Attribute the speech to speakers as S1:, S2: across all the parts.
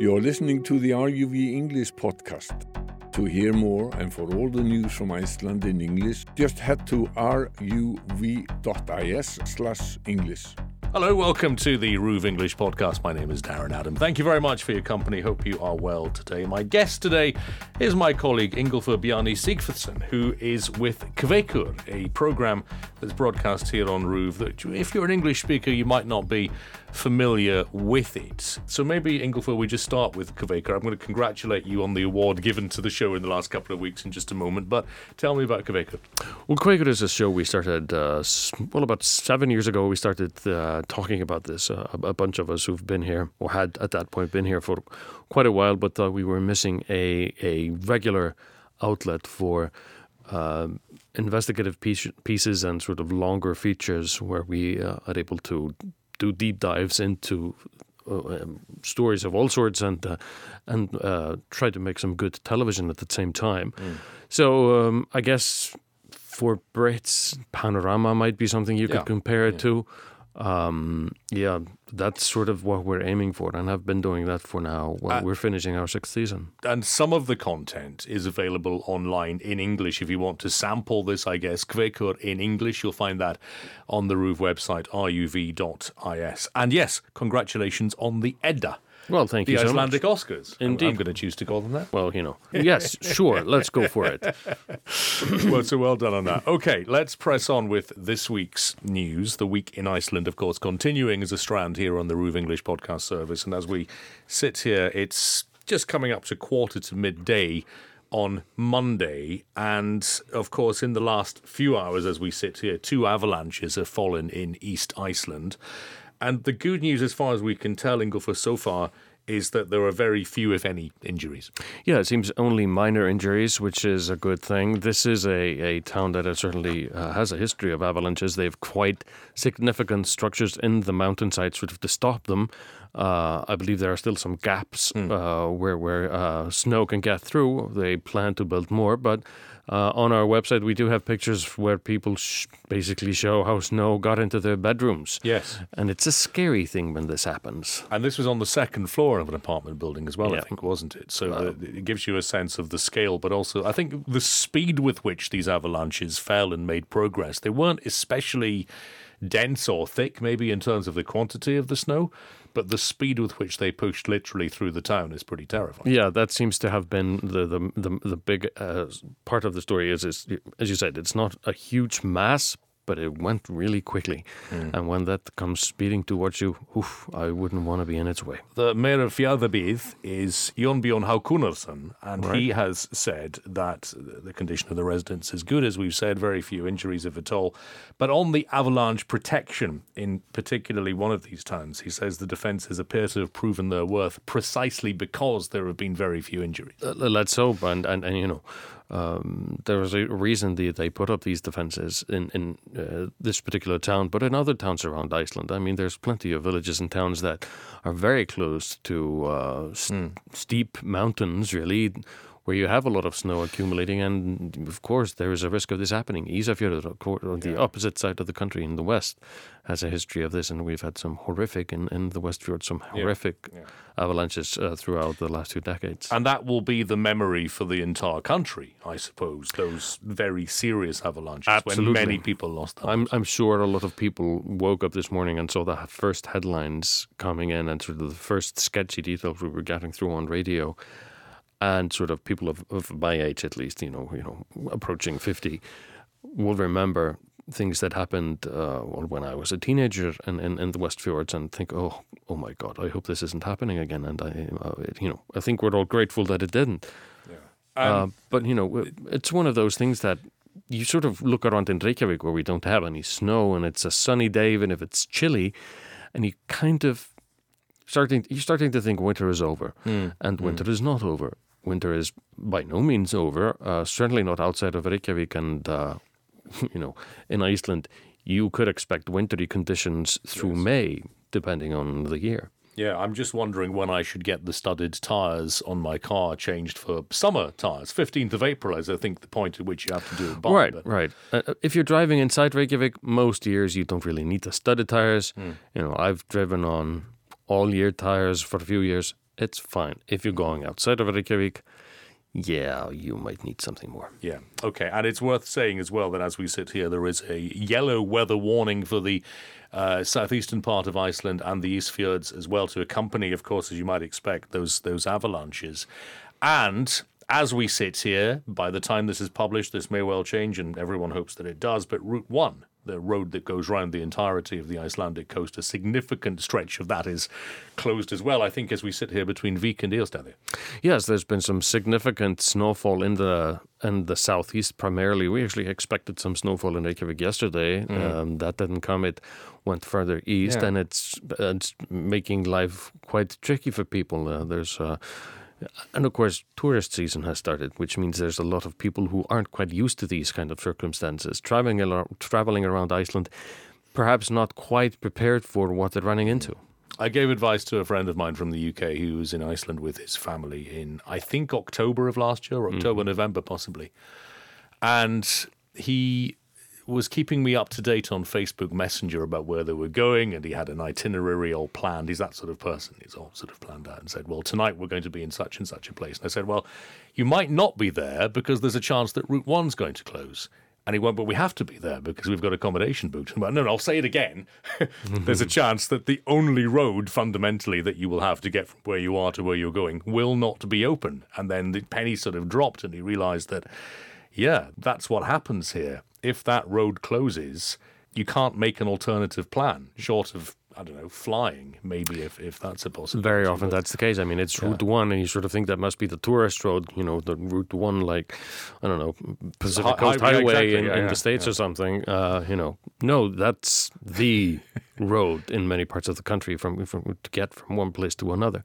S1: You're listening to the RUV English podcast. To hear more and for all the news from Iceland in English, just head to ruv.is/english.
S2: Hello, welcome to the RÚV English podcast. My name is Darren Adam. Thank you very much for your company. Hope you are well today. My guest today is my colleague Ingólfur Bjarni Sigfússon, who is with Kveikur, a program that's broadcast here on RÚV. That if you're an English speaker, you might not be familiar with it. So maybe, Ingólfur, we just start with Kveikur. I'm going to congratulate you on the award given to the show in the last couple of weeks in just a moment. But tell me about Kveikur.
S3: Well, Kveikur is a show we started, uh, well, about seven years ago. We started uh, talking about this. Uh, a bunch of us who've been here, or had at that point been here for quite a while, but thought we were missing a, a regular outlet for. Um, investigative piece, pieces and sort of longer features where we uh, are able to do deep dives into uh, um, stories of all sorts and uh, and uh, try to make some good television at the same time. Mm. So um, I guess for Brits, Panorama might be something you yeah. could compare it yeah. to. Um, yeah, that's sort of what we're aiming for, and I've been doing that for now. Well, uh, we're finishing our sixth season,
S2: and some of the content is available online in English. If you want to sample this, I guess Kveikur in English, you'll find that on the RÚV website ruv.is. And yes, congratulations on the Edda.
S3: Well, thank
S2: the
S3: you.
S2: The Icelandic
S3: so
S2: Oscars.
S3: Indeed.
S2: I'm, going to choose to call them that.
S3: Well, you know. Yes, sure. Let's go for it.
S2: well, so well done on that. Okay, let's press on with this week's news. The week in Iceland, of course, continuing as a strand here on the RÚV English podcast service. And as we sit here, it's just coming up to quarter to midday on Monday. And of course, in the last few hours as we sit here, two avalanches have fallen in East Iceland. And the good news, as far as we can tell, Ingólfur, so far, is that there are very few, if any, injuries.
S3: Yeah, it seems only minor injuries, which is a good thing. This is a, a town that certainly uh, has a history of avalanches. They have quite significant structures in the mountainside, sort of to stop them. Uh, I believe there are still some gaps mm. uh, where where uh, snow can get through. They plan to build more, but uh, on our website, we do have pictures where people sh- basically show how snow got into their bedrooms.
S2: Yes.
S3: And it's a scary thing when this happens.
S2: And this was on the second floor of an apartment building as well, yeah. I think, wasn't it? So uh, it gives you a sense of the scale, but also, I think, the speed with which these avalanches fell and made progress. They weren't especially dense or thick, maybe in terms of the quantity of the snow, but the speed with which they pushed literally through the town is pretty terrifying.
S3: Yeah, that seems to have been the the the, the big uh, part of the story. Is is as you said, it's not a huge mass, but it went really quickly. Mm. And when that comes speeding towards you, oof, I wouldn't want to be in its way.
S2: The mayor of Fjarðabyggð is Jón Björn Hákonarson, and right. he has said that the condition of the residents is good, as we've said, very few injuries, if at all. But on the avalanche protection, in particularly one of these towns, he says the defences appear to have proven their worth precisely because there have been very few injuries.
S3: Uh, let's hope, and, and, and you know, um, there was a reason they, they put up these defences in, in uh, this particular town, but in other towns around Iceland. I mean, there's plenty of villages and towns that are very close to uh, mm. steep mountains, really, where you have a lot of snow accumulating, and of course there is a risk of this happening. Ísafjörður, on the yeah. opposite side of the country in the west, has a history of this, and we've had some horrific in, in the Westfjord, some horrific yeah. Yeah. avalanches uh, throughout the last two decades.
S2: And that will be the memory for the entire country, I suppose. Those very serious avalanches
S3: Absolutely.
S2: when many people lost.
S3: I'm, I'm sure a lot of people woke up this morning and saw the first headlines coming in and sort of the first sketchy details we were getting through on radio and sort of people of, of my age at least, you know, you know, approaching fifty, will remember things that happened uh, when I was a teenager in, in, in, the West Fjords and think, oh, oh my God, I hope this isn't happening again. And I, uh, you know, I think we're all grateful that it didn't. Yeah. Uh, um, uh, but you know, it's one of those things that you sort of look around in Reykjavik where we don't have any snow and it's a sunny day, even if it's chilly, and you kind of starting you're starting to think winter is over, mm. and winter mm. is not over winter is by no means over. Uh, certainly not outside of Reykjavik and uh, you know in Iceland. You could expect wintry conditions through yes. May, depending on the year.
S2: Yeah, I'm just wondering when I should get the studded tyres on my car changed for summer tyres. 15th of April is, I think, the point at which you have to do it by.
S3: Right, but. right. Uh, uh, if you're driving inside Reykjavik, most years you don't really need the studded tyres. Mm. You know, I've driven on all year tyres for a few years it's fine. If you're going outside of Reykjavik, yeah, you might need something more.
S2: Yeah. Okay. And it's worth saying as well that as we sit here, there is a yellow weather warning for the uh, southeastern part of Iceland and the East Fjords as well to accompany, of course, as you might expect, those those avalanches. And as we sit here, by the time this is published, this may well change, and everyone hopes that it does. But Route One the road that goes round the entirety of the Icelandic coast, a significant stretch of that is closed as well. I think as we sit here between Vik and Egilsstaðir.
S3: Yes, there's been some significant snowfall in the in the southeast primarily. We actually expected some snowfall in Reykjavik yesterday. Mm. Um, that didn't come. It went further east, yeah. and it's it's making life quite tricky for people. Uh, there's uh, and of course, tourist season has started, which means there's a lot of people who aren't quite used to these kind of circumstances, traveling around, traveling around Iceland, perhaps not quite prepared for what they're running into.
S2: I gave advice to a friend of mine from the UK who was in Iceland with his family in, I think, October of last year, October, mm. November, possibly. And he was keeping me up to date on Facebook Messenger about where they were going, and he had an itinerary all planned. He's that sort of person. He's all sort of planned out and said, Well, tonight we're going to be in such and such a place. And I said, Well, you might not be there because there's a chance that Route One's going to close. And he went, But we have to be there because we've got accommodation booked. And went, No, no, I'll say it again. there's a chance that the only road fundamentally that you will have to get from where you are to where you're going will not be open. And then the penny sort of dropped, and he realized that yeah, that's what happens here. If that road closes, you can't make an alternative plan short of I don't know, flying, maybe if, if that's a possibility.
S3: Very often that's the case. I mean, it's yeah. Route 1, and you sort of think that must be the tourist road, you know, the Route 1, like, I don't know, Pacific Coast Highway exactly. in, yeah, in yeah, the States or something. Uh, you know, no, that's the road in many parts of the country from, from to get from one place to another.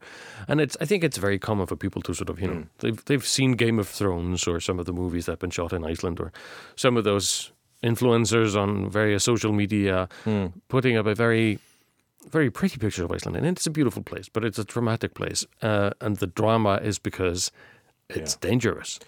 S3: And it's I think it's very common for people to sort of, you know, mm. they've, they've seen Game of Thrones or some of the movies that have been shot in Iceland or some of those influencers on various social media mm. putting up a very very pretty picture of Iceland, and it's a beautiful place, but it's a dramatic place, uh, and the drama is because it's yeah. dangerous.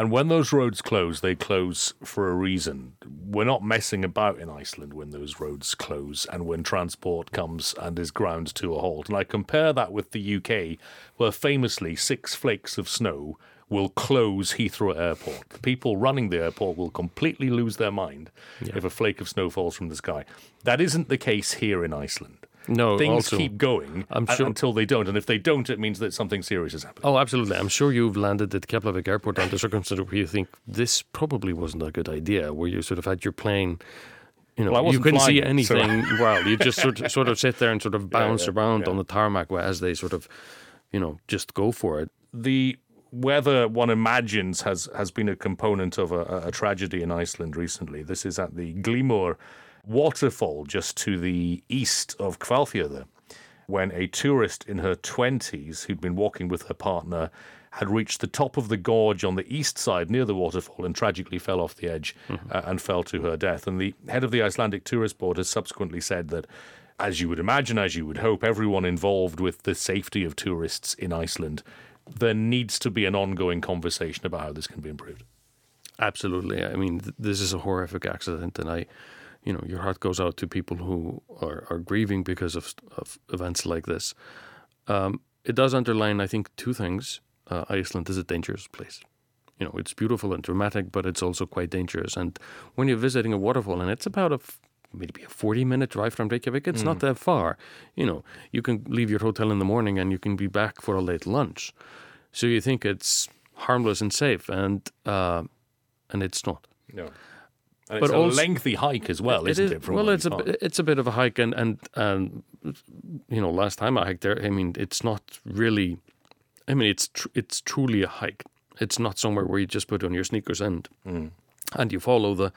S2: And when those roads close, they close for a reason. We're not messing about in Iceland when those roads close and when transport comes and is ground to a halt. And I compare that with the UK, where famously six flakes of snow will close Heathrow Airport. The people running the airport will completely lose their mind yeah. if a flake of snow falls from the sky. That isn't the case here in Iceland.
S3: No,
S2: things
S3: also,
S2: keep going sure, until they don't, and if they don't, it means that something serious has happened.
S3: Oh, absolutely! I'm sure you've landed at Keflavik Airport under circumstances where you think this probably wasn't a good idea, where you sort of had your plane. You know, well, you couldn't flying, see anything. So. well, you just sort of, sort of sit there and sort of bounce yeah, yeah, around yeah. on the tarmac as they sort of, you know, just go for it.
S2: The weather one imagines has has been a component of a, a tragedy in Iceland recently. This is at the Glymur waterfall just to the east of Hvalfjörður when a tourist in her 20s who'd been walking with her partner had reached the top of the gorge on the east side near the waterfall and tragically fell off the edge mm-hmm. uh, and fell to her death. And the head of the Icelandic Tourist Board has subsequently said that, as you would imagine, as you would hope, everyone involved with the safety of tourists in Iceland, there needs to be an ongoing conversation about how this can be improved.
S3: Absolutely. I mean, th- this is a horrific accident, and I you know, your heart goes out to people who are, are grieving because of, of events like this. Um, it does underline, I think, two things. Uh, Iceland is a dangerous place. You know, it's beautiful and dramatic, but it's also quite dangerous. And when you're visiting a waterfall, and it's about a f- maybe a 40 minute drive from Reykjavik, it's mm. not that far. You know, you can leave your hotel in the morning and you can be back for a late lunch. So you think it's harmless and safe, and uh, and it's not.
S2: No. And but it's a also, lengthy hike as well, isn't it?
S3: well, it's a it's a bit of a hike, and and and you know, last time I hiked there, I mean, it's not really. I mean, it's tr- it's truly a hike. It's not somewhere where you just put on your sneakers and mm. and you follow the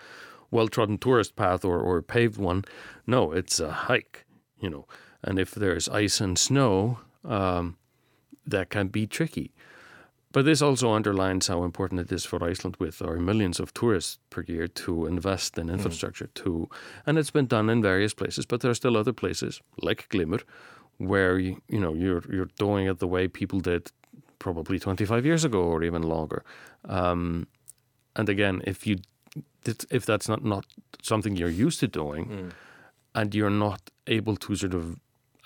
S3: well-trodden tourist path or or paved one. No, it's a hike. You know, and if there's ice and snow, um, that can be tricky. But this also underlines how important it is for Iceland, with our millions of tourists per year, to invest in infrastructure. Mm. To, and it's been done in various places, but there are still other places like Glymur, where you, you know you're you're doing it the way people did probably 25 years ago or even longer. Um, and again, if you if that's not not something you're used to doing, mm. and you're not able to sort of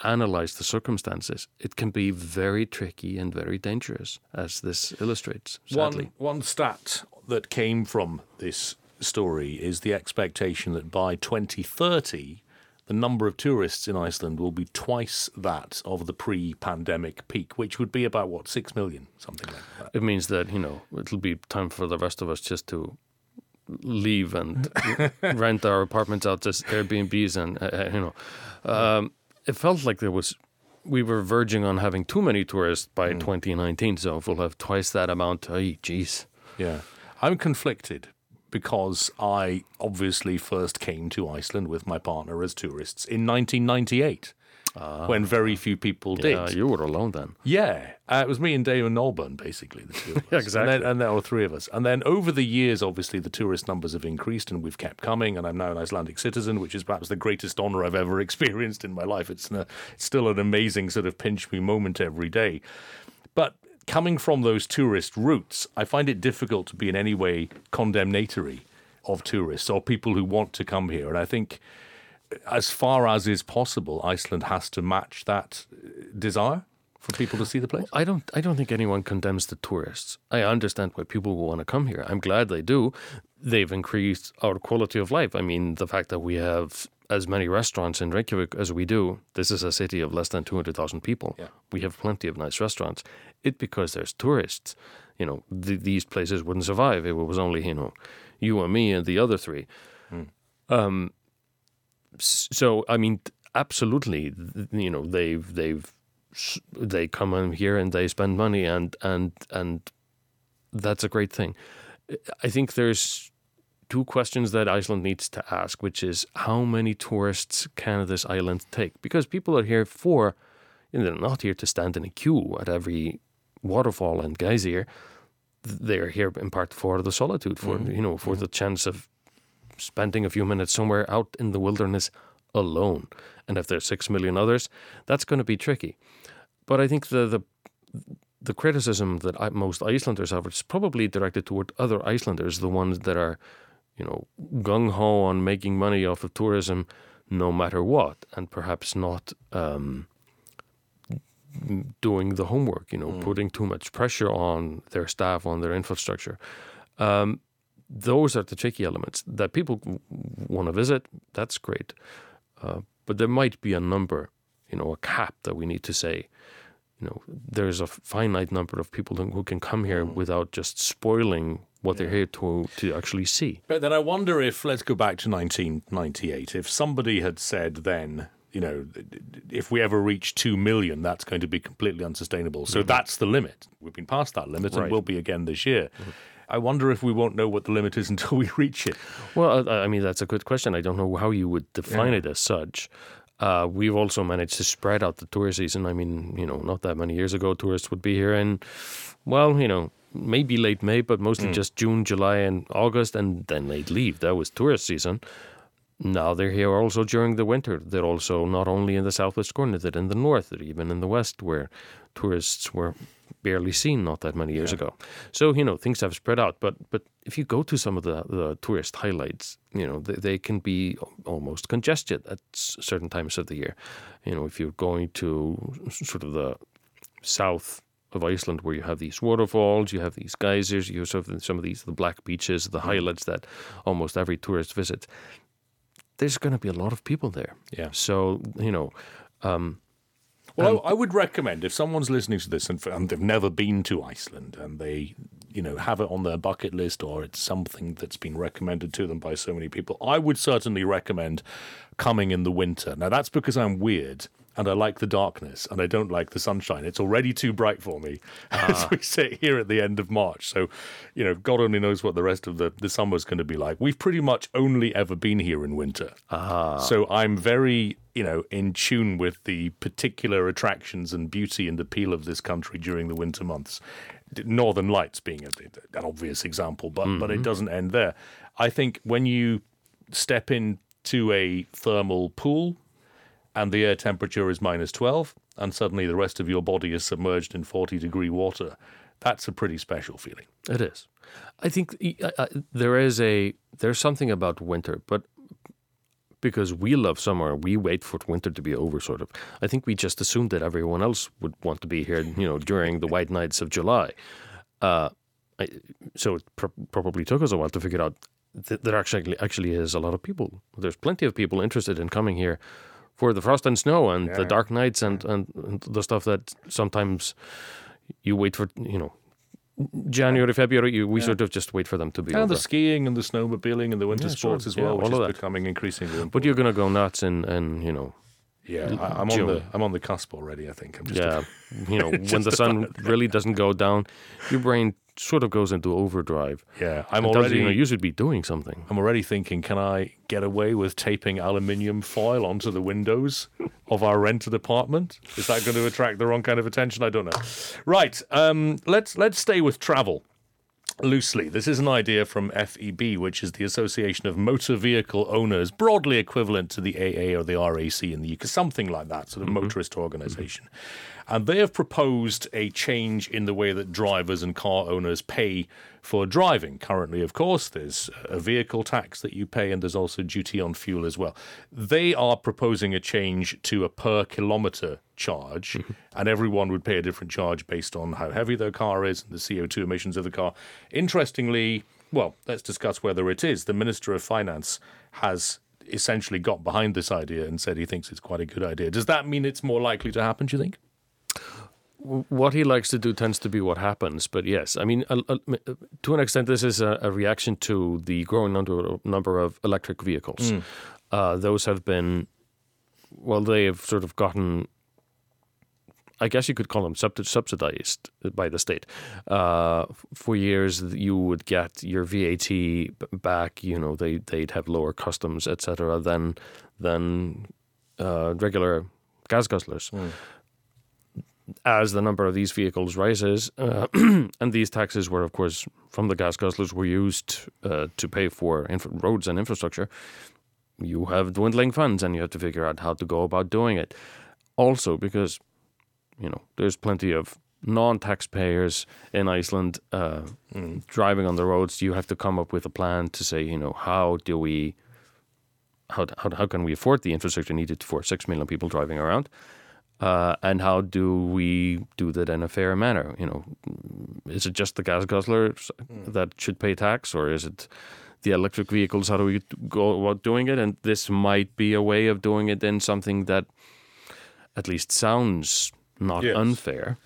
S3: analyze the circumstances, it can be very tricky and very dangerous, as this illustrates. Sadly,
S2: One, one stat that came from this story is the expectation that by 2030, the number of tourists in Iceland will be twice that of the pre pandemic peak, which would be about, what, 6 million, something like that.
S3: it means that you know it'll be time for the rest of us just to leave and rent our apartments out as Airbnbs, and uh, uh, you know, um, it felt like there was. We were verging on having too many tourists by mm. 2019, so if we'll have twice that amount, ay, geez.
S2: Yeah. I'm conflicted because I obviously first came to Iceland with my partner as tourists in 1998 when very few people did.
S3: Yeah, you were alone then.
S2: Yeah, uh, it was me and Damon Albarn, basically, the two of us.
S3: Yeah, exactly.
S2: And then, and there were three of us. And then over the years, obviously, the tourist numbers have increased and we've kept coming. And I'm now an Icelandic citizen, which is perhaps the greatest honor I've ever experienced in my life. It's, an, it's still an amazing sort of pinch me moment every day. But coming from those tourist routes, I find it difficult to be in any way condemnatory of tourists or people who want to come here. And I think, as far as is possible, Iceland has to match that uh, desire for people to see the place.
S3: I don't. I don't think anyone condemns the tourists. I understand why people will want to come here. I'm glad they do. They've increased our quality of life. I mean, the fact that we have as many restaurants in Reykjavik as we do. This is a city of less than two hundred thousand people.
S2: Yeah.
S3: We have plenty of nice restaurants. It because there's tourists. You know, th- these places wouldn't survive if it was only you know, you and me and the other three. Um. So I mean, absolutely. You know, they've they've they come in here and they spend money and and and that's a great thing. I think there's two questions that Iceland needs to ask, which is how many tourists can this island take? Because people are here for, you know, they're not here to stand in a queue at every waterfall and geyser. They're here in part for the solitude, for mm-hmm. you know, for mm-hmm. the chance of spending a few minutes somewhere out in the wilderness alone. And if there's six million others, that's going to be tricky. But I think the the the criticism that I, most Icelanders have is probably directed toward other Icelanders, the ones that are, you know, gung ho on making money off of tourism, no matter what, and perhaps not um, doing the homework. You know, putting too much pressure on their staff, on their infrastructure. Um, those are the tricky elements that people want to visit. That's great, uh, but there might be a number, you know, a cap that we need to say you know, there's a finite number of people who can come here mm. without just spoiling what they're here to to actually see.
S2: But then I wonder if, let's go back to 1998, if somebody had said then, you know, if we ever reach 2 million, that's going to be completely unsustainable. So mm-hmm. that's the limit. We've been past that limit and
S3: Right.
S2: will be again this year. Mm-hmm. I wonder if we won't know what the limit is until we reach it.
S3: Well, I, I mean, that's a good question. I don't know how you would define it as such. Uh, we've also managed to spread out the tour season. I mean, you know, not that many years ago, tourists would be here in, well, you know, maybe late May, but mostly just June, July, and August, and then they'd leave. That was tourist season. Now they're here also during the winter. They're also not only in the southwest corner, they're in the north, they're even in the west, where tourists were barely seen not that many years ago. So you know things have spread out. But but if you go to some of the, the tourist highlights, you know they, they can be almost congested at certain times of the year. You know if you're going to sort of the south of Iceland, where you have these waterfalls, you have these geysers, you have some of- some of these the black beaches, the highlights that almost every tourist visits. There's going to be a lot of people there.
S2: Yeah.
S3: So you know.
S2: Um, Well, I, I would recommend if someone's listening to this and, and they've never been to Iceland and they, you know, have it on their bucket list or it's something that's been recommended to them by so many people, I would certainly recommend coming in the winter. Now, that's because I'm weird and I like the darkness and I don't like the sunshine. It's already too bright for me as ah. we sit here at the end of March. So, you know, God only knows what the rest of the, the summer's going to be like. We've pretty much only ever been here in winter. Ah. So I'm very, you know, in tune with the particular attractions and beauty and appeal of this country during the winter months. Northern Lights being a, an obvious example, but but it mm-hmm. doesn't end there. I think when you step into a thermal pool and the air temperature is minus 12 and suddenly the rest of your body is submerged in 40 degree water, that's a pretty special feeling.
S3: It is. I think there is a there's something about winter, but because we love summer, we wait for winter to be over. Sort of. I think we just assumed that everyone else would want to be here, you know, during the white nights of July. Uh, I, so it pr- probably took us a while to figure out that there actually actually is a lot of people. There's plenty of people interested in coming here for the frost and snow and the dark nights and, and, and the stuff that sometimes you wait for. You know, January, February. You, we sort of just wait for them to be
S2: And
S3: over.
S2: the skiing and the snowmobiling and the winter
S3: Yeah,
S2: sports
S3: sure.
S2: as well,
S3: Yeah,
S2: which
S3: all
S2: is
S3: of that.
S2: becoming increasingly important.
S3: but you're gonna go nuts and and you know
S2: yeah, I, I'm on the I'm on the cusp already. I think I'm just
S3: yeah, you know, when the sun really doesn't go down, your brain sort of goes into overdrive.
S2: yeah. I'm
S3: It
S2: already
S3: you, you know, you should be doing something.
S2: I'm already thinking, can I get away with taping aluminium foil onto the windows of our rented apartment? Is that going to attract the wrong kind of attention? I don't know. Right, um, let's let's stay with travel loosely. This is an idea from FÍB, which is the Association of Motor Vehicle Owners, broadly equivalent to the AA or the RAC in the UK, something like that, sort of mm-hmm. motorist organization. And they have proposed a change in the way that drivers and car owners pay for driving. Currently, of course, there's a vehicle tax that you pay, and there's also duty on fuel as well. They are proposing a change to a per kilometer charge, mhm. and everyone would pay a different charge based on how heavy their car is and the CO2 emissions of the car. Interestingly, well, let's discuss whether it is. The Minister of Finance has essentially got behind this idea and said he thinks it's quite a good idea. Does that mean it's more likely to happen, do you think?
S3: What he likes to do tends to be what happens. But yes, I mean, uh, uh, to an extent, this is a, a reaction to the growing number, number of electric vehicles. Uh, those have been, well, they have sort of gotten. I guess you could call them sub- subsidized by the state. Uh, for years, you would get your VAT back. You know, they they'd have lower customs, etc. than than uh, regular gas guzzlers as the number of these vehicles rises, uh, and these taxes were, of course, from the gas guzzlers, were used uh, to pay for infra- roads and infrastructure. You have dwindling funds, and you have to figure out how to go about doing it. Also, because you know, there's plenty of non-taxpayers in Iceland uh, driving on the roads. You have to come up with a plan to say, you know, how do we, how how, how can we afford the infrastructure needed for six million people driving around? Uh, and how do we do that in a fair manner? You know, is it just the gas guzzlers that should pay tax, or is it the electric vehicles? How do we go about doing it? And this might be a way of doing it in something that at least sounds not
S2: Yes.
S3: unfair.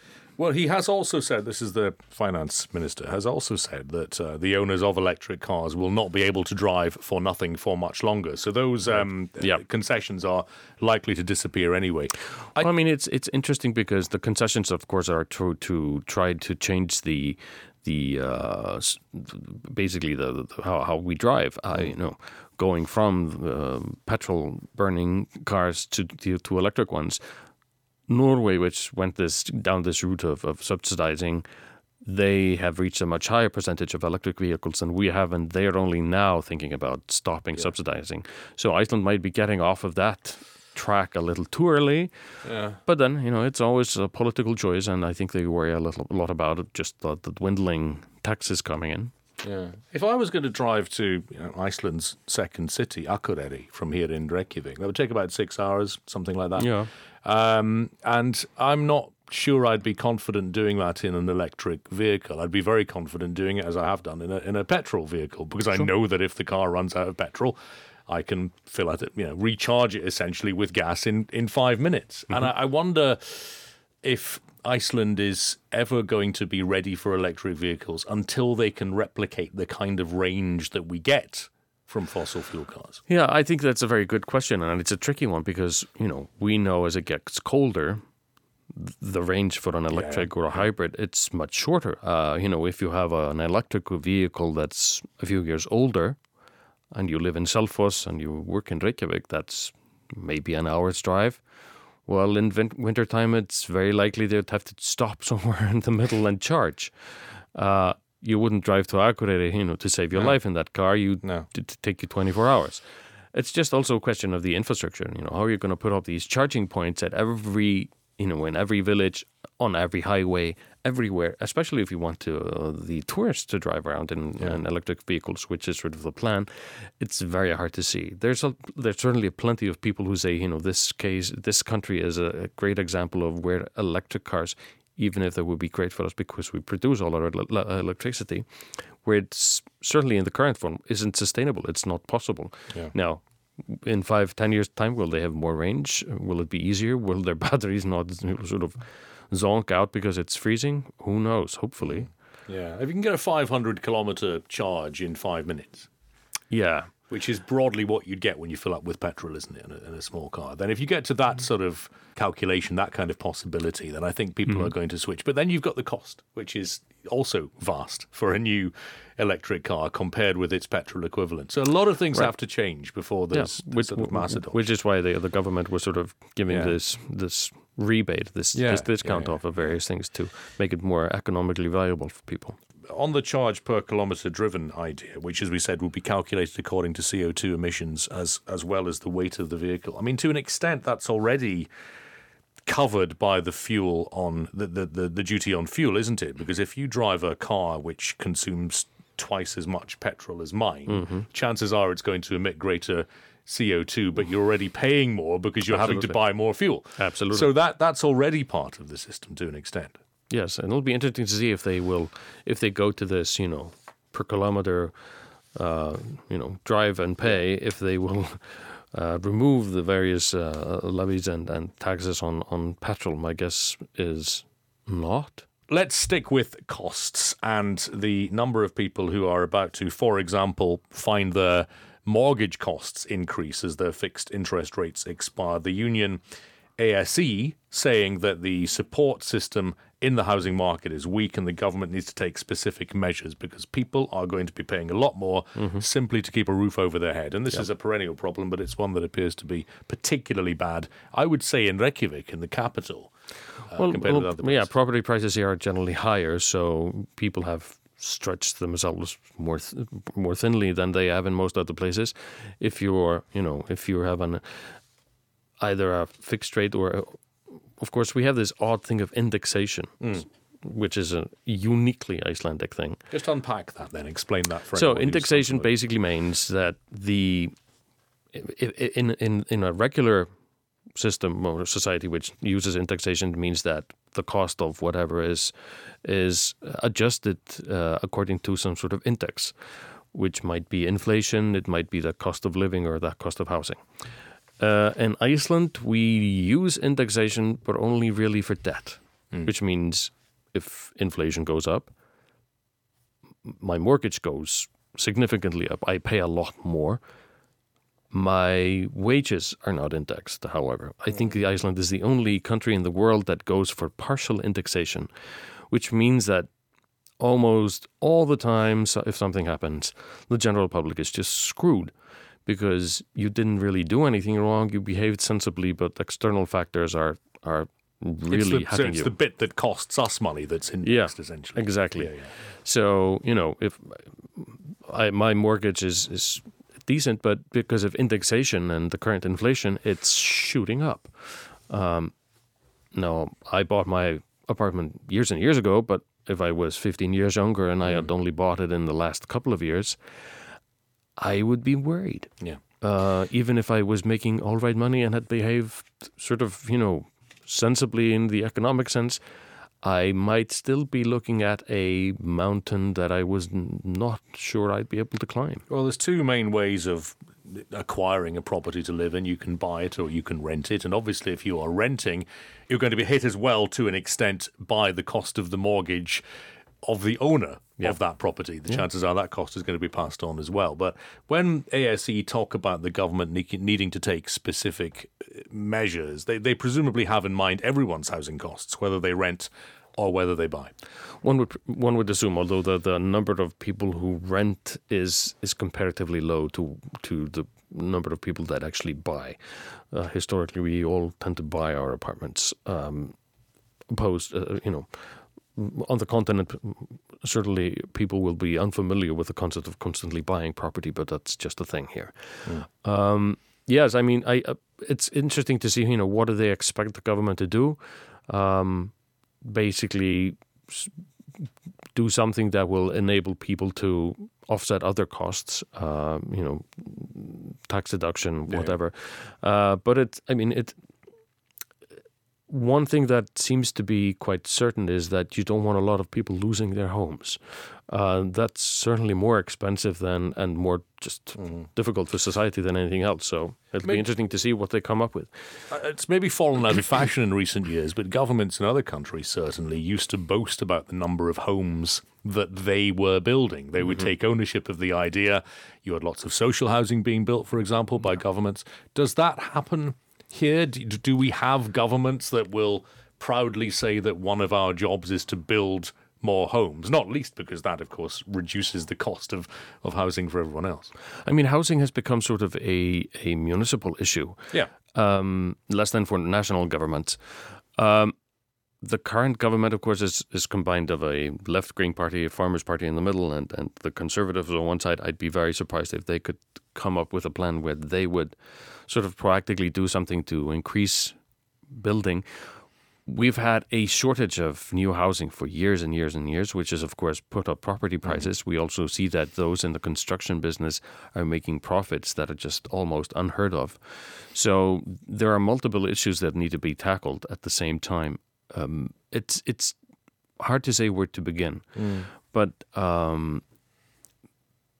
S2: Well, he has also said, this is the finance minister, has also said that uh, the owners of electric cars will not be able to drive for nothing for much longer. So those um,
S3: Yeah.
S2: uh, concessions are likely to disappear anyway.
S3: I, I mean, it's it's interesting because the concessions, of course, are to to try to change the the uh, basically the, the how, how we drive. Uh, you know, going from uh, petrol burning cars to, to to electric ones. Norway, which went this down this route of, of subsidizing, they have reached a much higher percentage of electric vehicles than we have, and they're only now thinking about stopping subsidizing. So Iceland might be getting off of that track a little too early.
S2: Yeah.
S3: But then, you know, it's always a political choice, and I think they worry a little a lot about it, just the, the dwindling taxes coming in.
S2: Yeah. If I was going to drive to you know, Iceland's second city, Akureyri, from here in Reykjavik, that would take about six hours, something like that.
S3: Yeah.
S2: Um, and I'm not sure I'd be confident doing that in an electric vehicle. I'd be very confident doing it as I have done in a, in a petrol vehicle because I know that if the car runs out of petrol, I can fill it, you know, recharge it essentially with gas in, in five minutes. And I, I wonder if Iceland is ever going to be ready for electric vehicles until they can replicate the kind of range that we get from fossil fuel cars.
S3: Yeah, I think that's a very good question, and it's a tricky one because you know we know as it gets colder, the range for an electric or a hybrid it's much shorter. Uh, you know, if you have a, an electric vehicle that's a few years older, and you live in Selfoss and you work in Reykjavik, that's maybe an hour's drive. Well, in vin- wintertime, it's very likely they'd have to stop somewhere in the middle and charge. Uh, you wouldn't drive to Akureyri, you know, to save your life in that car. You
S2: No.
S3: take you 24 hours. It's just also a question of the infrastructure. You know, how are you going to put up these charging points at every, you know, in every village on every highway, everywhere, especially if you want to uh, the tourists to drive around in, in, electric vehicles, which is sort of the plan. It's very hard to see. There's a, there's certainly plenty of people who say, you know, this case, this country is a great example of where electric cars, even if they would be great for us because we produce all our electricity, where it's certainly in the current form isn't sustainable. It's not possible.
S2: Yeah.
S3: Now, in five, ten years' time, will they have more range? Will it be easier? Will their batteries not sort of zonk out because it's freezing? Who knows? Hopefully.
S2: Yeah. If you can get a 500 kilometer charge in five minutes.
S3: Yeah.
S2: Which is broadly what you'd get when you fill up with petrol, isn't it, in a, in a small car? Then, if you get to that sort of calculation, that kind of possibility, then I think people mm-hmm. are going to switch. But then you've got the cost, which is also vast for a new electric car compared with its petrol equivalent. So a lot of things right. have to change before there's yeah, which, sort of mass adoption.
S3: Which is why the the government was sort of giving yeah. this this rebate, this, yeah, this discount off of various things to make it more economically viable for people.
S2: On the charge per kilometre driven idea, which, as we said, will be calculated according to CO2 emissions as as well as the weight of the vehicle. I mean, to an extent, that's already covered by the fuel on the, the, the, the, duty on fuel, isn't it? Because if you drive a car which consumes twice as much petrol as mine, mm-hmm. chances are it's going to emit greater CO2, but you're already paying more because you're Absolutely. having to buy more fuel.
S3: Absolutely.
S2: So that that's already part of the system to an extent.
S3: Yes, and it'll be interesting to see if they will, if they go to this, you know, per kilometer, uh, you know, drive and pay, if they will. Uh, remove the various uh, levies and, and taxes on, on petrol, my guess is not.
S2: Let's stick with costs and the number of people who are about to, for example, find their mortgage costs increase as their fixed interest rates expire. The union ASÍ saying that the support system in the housing market is weak and the government needs to take specific measures because people are going to be paying a lot more mm-hmm. simply to keep a roof over their head. And this yep. is a perennial problem, but it's one that appears to be particularly bad, I would say, in Reykjavik, in the capital. Uh, well, well
S3: yeah, property prices here are generally higher, so people have stretched themselves more th- more thinly than they have in most other places. If you're, you know, if you have an either a fixed rate or, a, of course, we have this odd thing of indexation. Mm. Which is a uniquely Icelandic thing.
S2: Just unpack that, then explain that. For
S3: so indexation basically means that the in in in a regular system or society which uses indexation means that the cost of whatever is is adjusted uh, according to some sort of index, which might be inflation, it might be the cost of living or the cost of housing. Uh, in Iceland, we use indexation, but only really for debt, mm. which means if inflation goes up, my mortgage goes significantly up. I pay a lot more my wages are not indexed, however. I think the Iceland is the only country in the world that goes for partial indexation, which means that almost all the time, if something happens, the general public is just screwed because you didn't really do anything wrong. You behaved sensibly, but external factors are are really
S2: it's the, so it's
S3: you.
S2: the bit that costs us money that's indexed
S3: yeah,
S2: essentially.
S3: Exactly. Yeah, yeah. So you know, if I, my mortgage is is decent, but because of indexation and the current inflation, it's shooting up. Um, now, I bought my apartment years and years ago, but if I was 15 years younger and I had mm. only bought it in the last couple of years, I would be worried.
S2: Yeah.
S3: Uh, even if I was making all right money and had behaved sort of, you know, sensibly in the economic sense, I might still be looking at a mountain that I was not sure I'd be able to climb.
S2: Well, there's two main ways of acquiring a property to live in. You can buy it or you can rent it. And obviously, if you are renting, you're going to be hit as well to an extent by the cost of the mortgage of the owner yeah. of that property. The yeah. chances are that cost is going to be passed on as well. But when ASÍ talk about the government needing to take specific measures, they, they presumably have in mind everyone's housing costs, whether they rent or whether they buy.
S3: One would one would assume, although the, the number of people who rent is is comparatively low to to the number of people that actually buy. Uh, historically, we all tend to buy our apartments. Um, opposed, uh, you know, on the continent, certainly people will be unfamiliar with the concept of constantly buying property, but that's just a thing here. Mm. Um, yes, I mean, I, uh, it's interesting to see, you know, what do they expect the government to do? Um, basically do something that will enable people to offset other costs, uh, you know, tax deduction, whatever. Yeah. Uh, but it, I mean, it. One thing that seems to be quite certain is that you don't want a lot of people losing their homes. Uh, that's certainly more expensive than and more just mm. difficult for society than anything else. So it'll maybe, be interesting to see what they come up with.
S2: Uh, it's maybe fallen out of fashion in recent years, but governments in other countries certainly used to boast about the number of homes that they were building. They would mm-hmm. take ownership of the idea. You had lots of social housing being built, for example, by yeah. governments. Does that happen here? Do, do we have governments that will proudly say that one of our jobs is to build more homes, not least because that, of course, reduces the cost of, of housing for everyone else.
S3: I mean, housing has become sort of a, a municipal issue.
S2: Yeah.
S3: Um, less than for national governments. Um, the current government, of course, is, is combined of a left Green Party, a Farmers Party in the middle, and, and the Conservatives on one side. I'd be very surprised if they could come up with a plan where they would sort of proactively do something to increase building we've had a shortage of new housing for years and years and years, which has, of course, put up property mm-hmm. prices. Mm-hmm. We also see that those in the construction business are making profits that are just almost unheard of. So there are multiple issues that need to be tackled at the same time. Um, it's it's hard to say where to begin, mm. but um,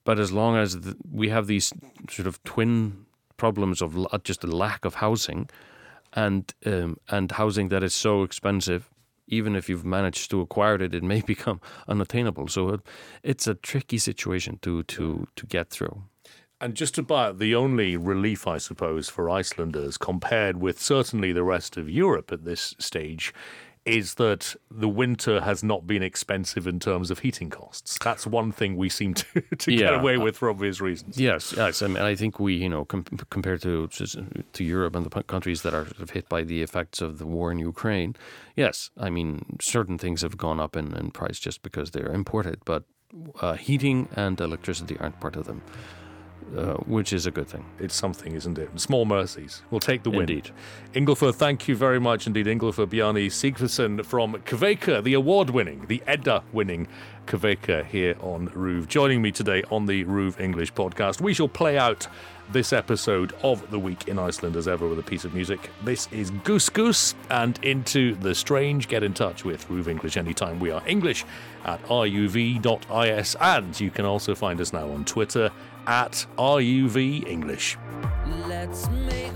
S3: but as long as the, we have these sort of twin problems of just a lack of housing and um, and housing that is so expensive, even if you've managed to acquire it, it may become unattainable. So it, it's a tricky situation to to to get through.
S2: And just about the only relief, I suppose, for Icelanders compared with certainly the rest of Europe at this stage is that the winter has not been expensive in terms of heating costs. That's one thing we seem to, to yeah. get away with for obvious reasons.
S3: Yes, yes. I mean, I think we, you know, com- compared to to Europe and the countries that are sort of hit by the effects of the war in Ukraine, yes, I mean, certain things have gone up in, in price just because they're imported, but uh, heating and electricity aren't part of them. Uh, which is a good thing.
S2: It's something, isn't it? Small mercies. We'll take the win.
S3: Indeed.
S2: Ingólfur, thank you very much indeed. Ingólfur Bjarni Sigfússon from Kveikur, the award winning, the Edda winning Kveikur here on RÚV. Joining me today on the RÚV English podcast. We shall play out this episode of The Week in Iceland as ever with a piece of music. This is GusGus and Into the Strange. Get in touch with RÚV English anytime we are English at ruv.is and you can also find us now on Twitter at RUV English. Let's make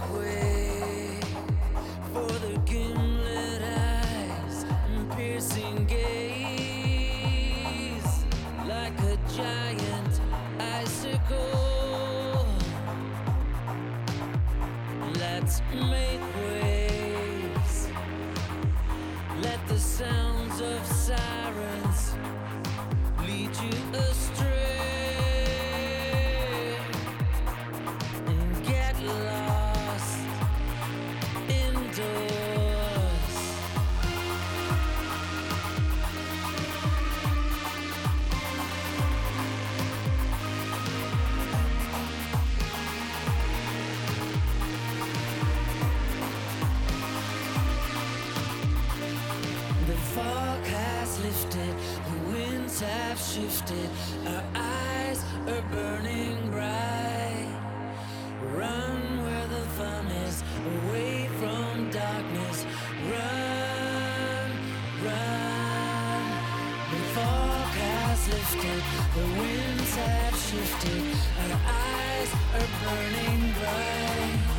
S2: lifted, the winds have shifted, our eyes are burning bright.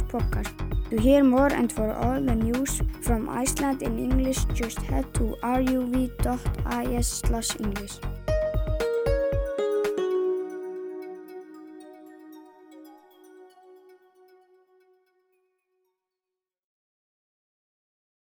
S4: English podcast. To hear more and for all the news from Iceland in English, just head to ruv.is/english.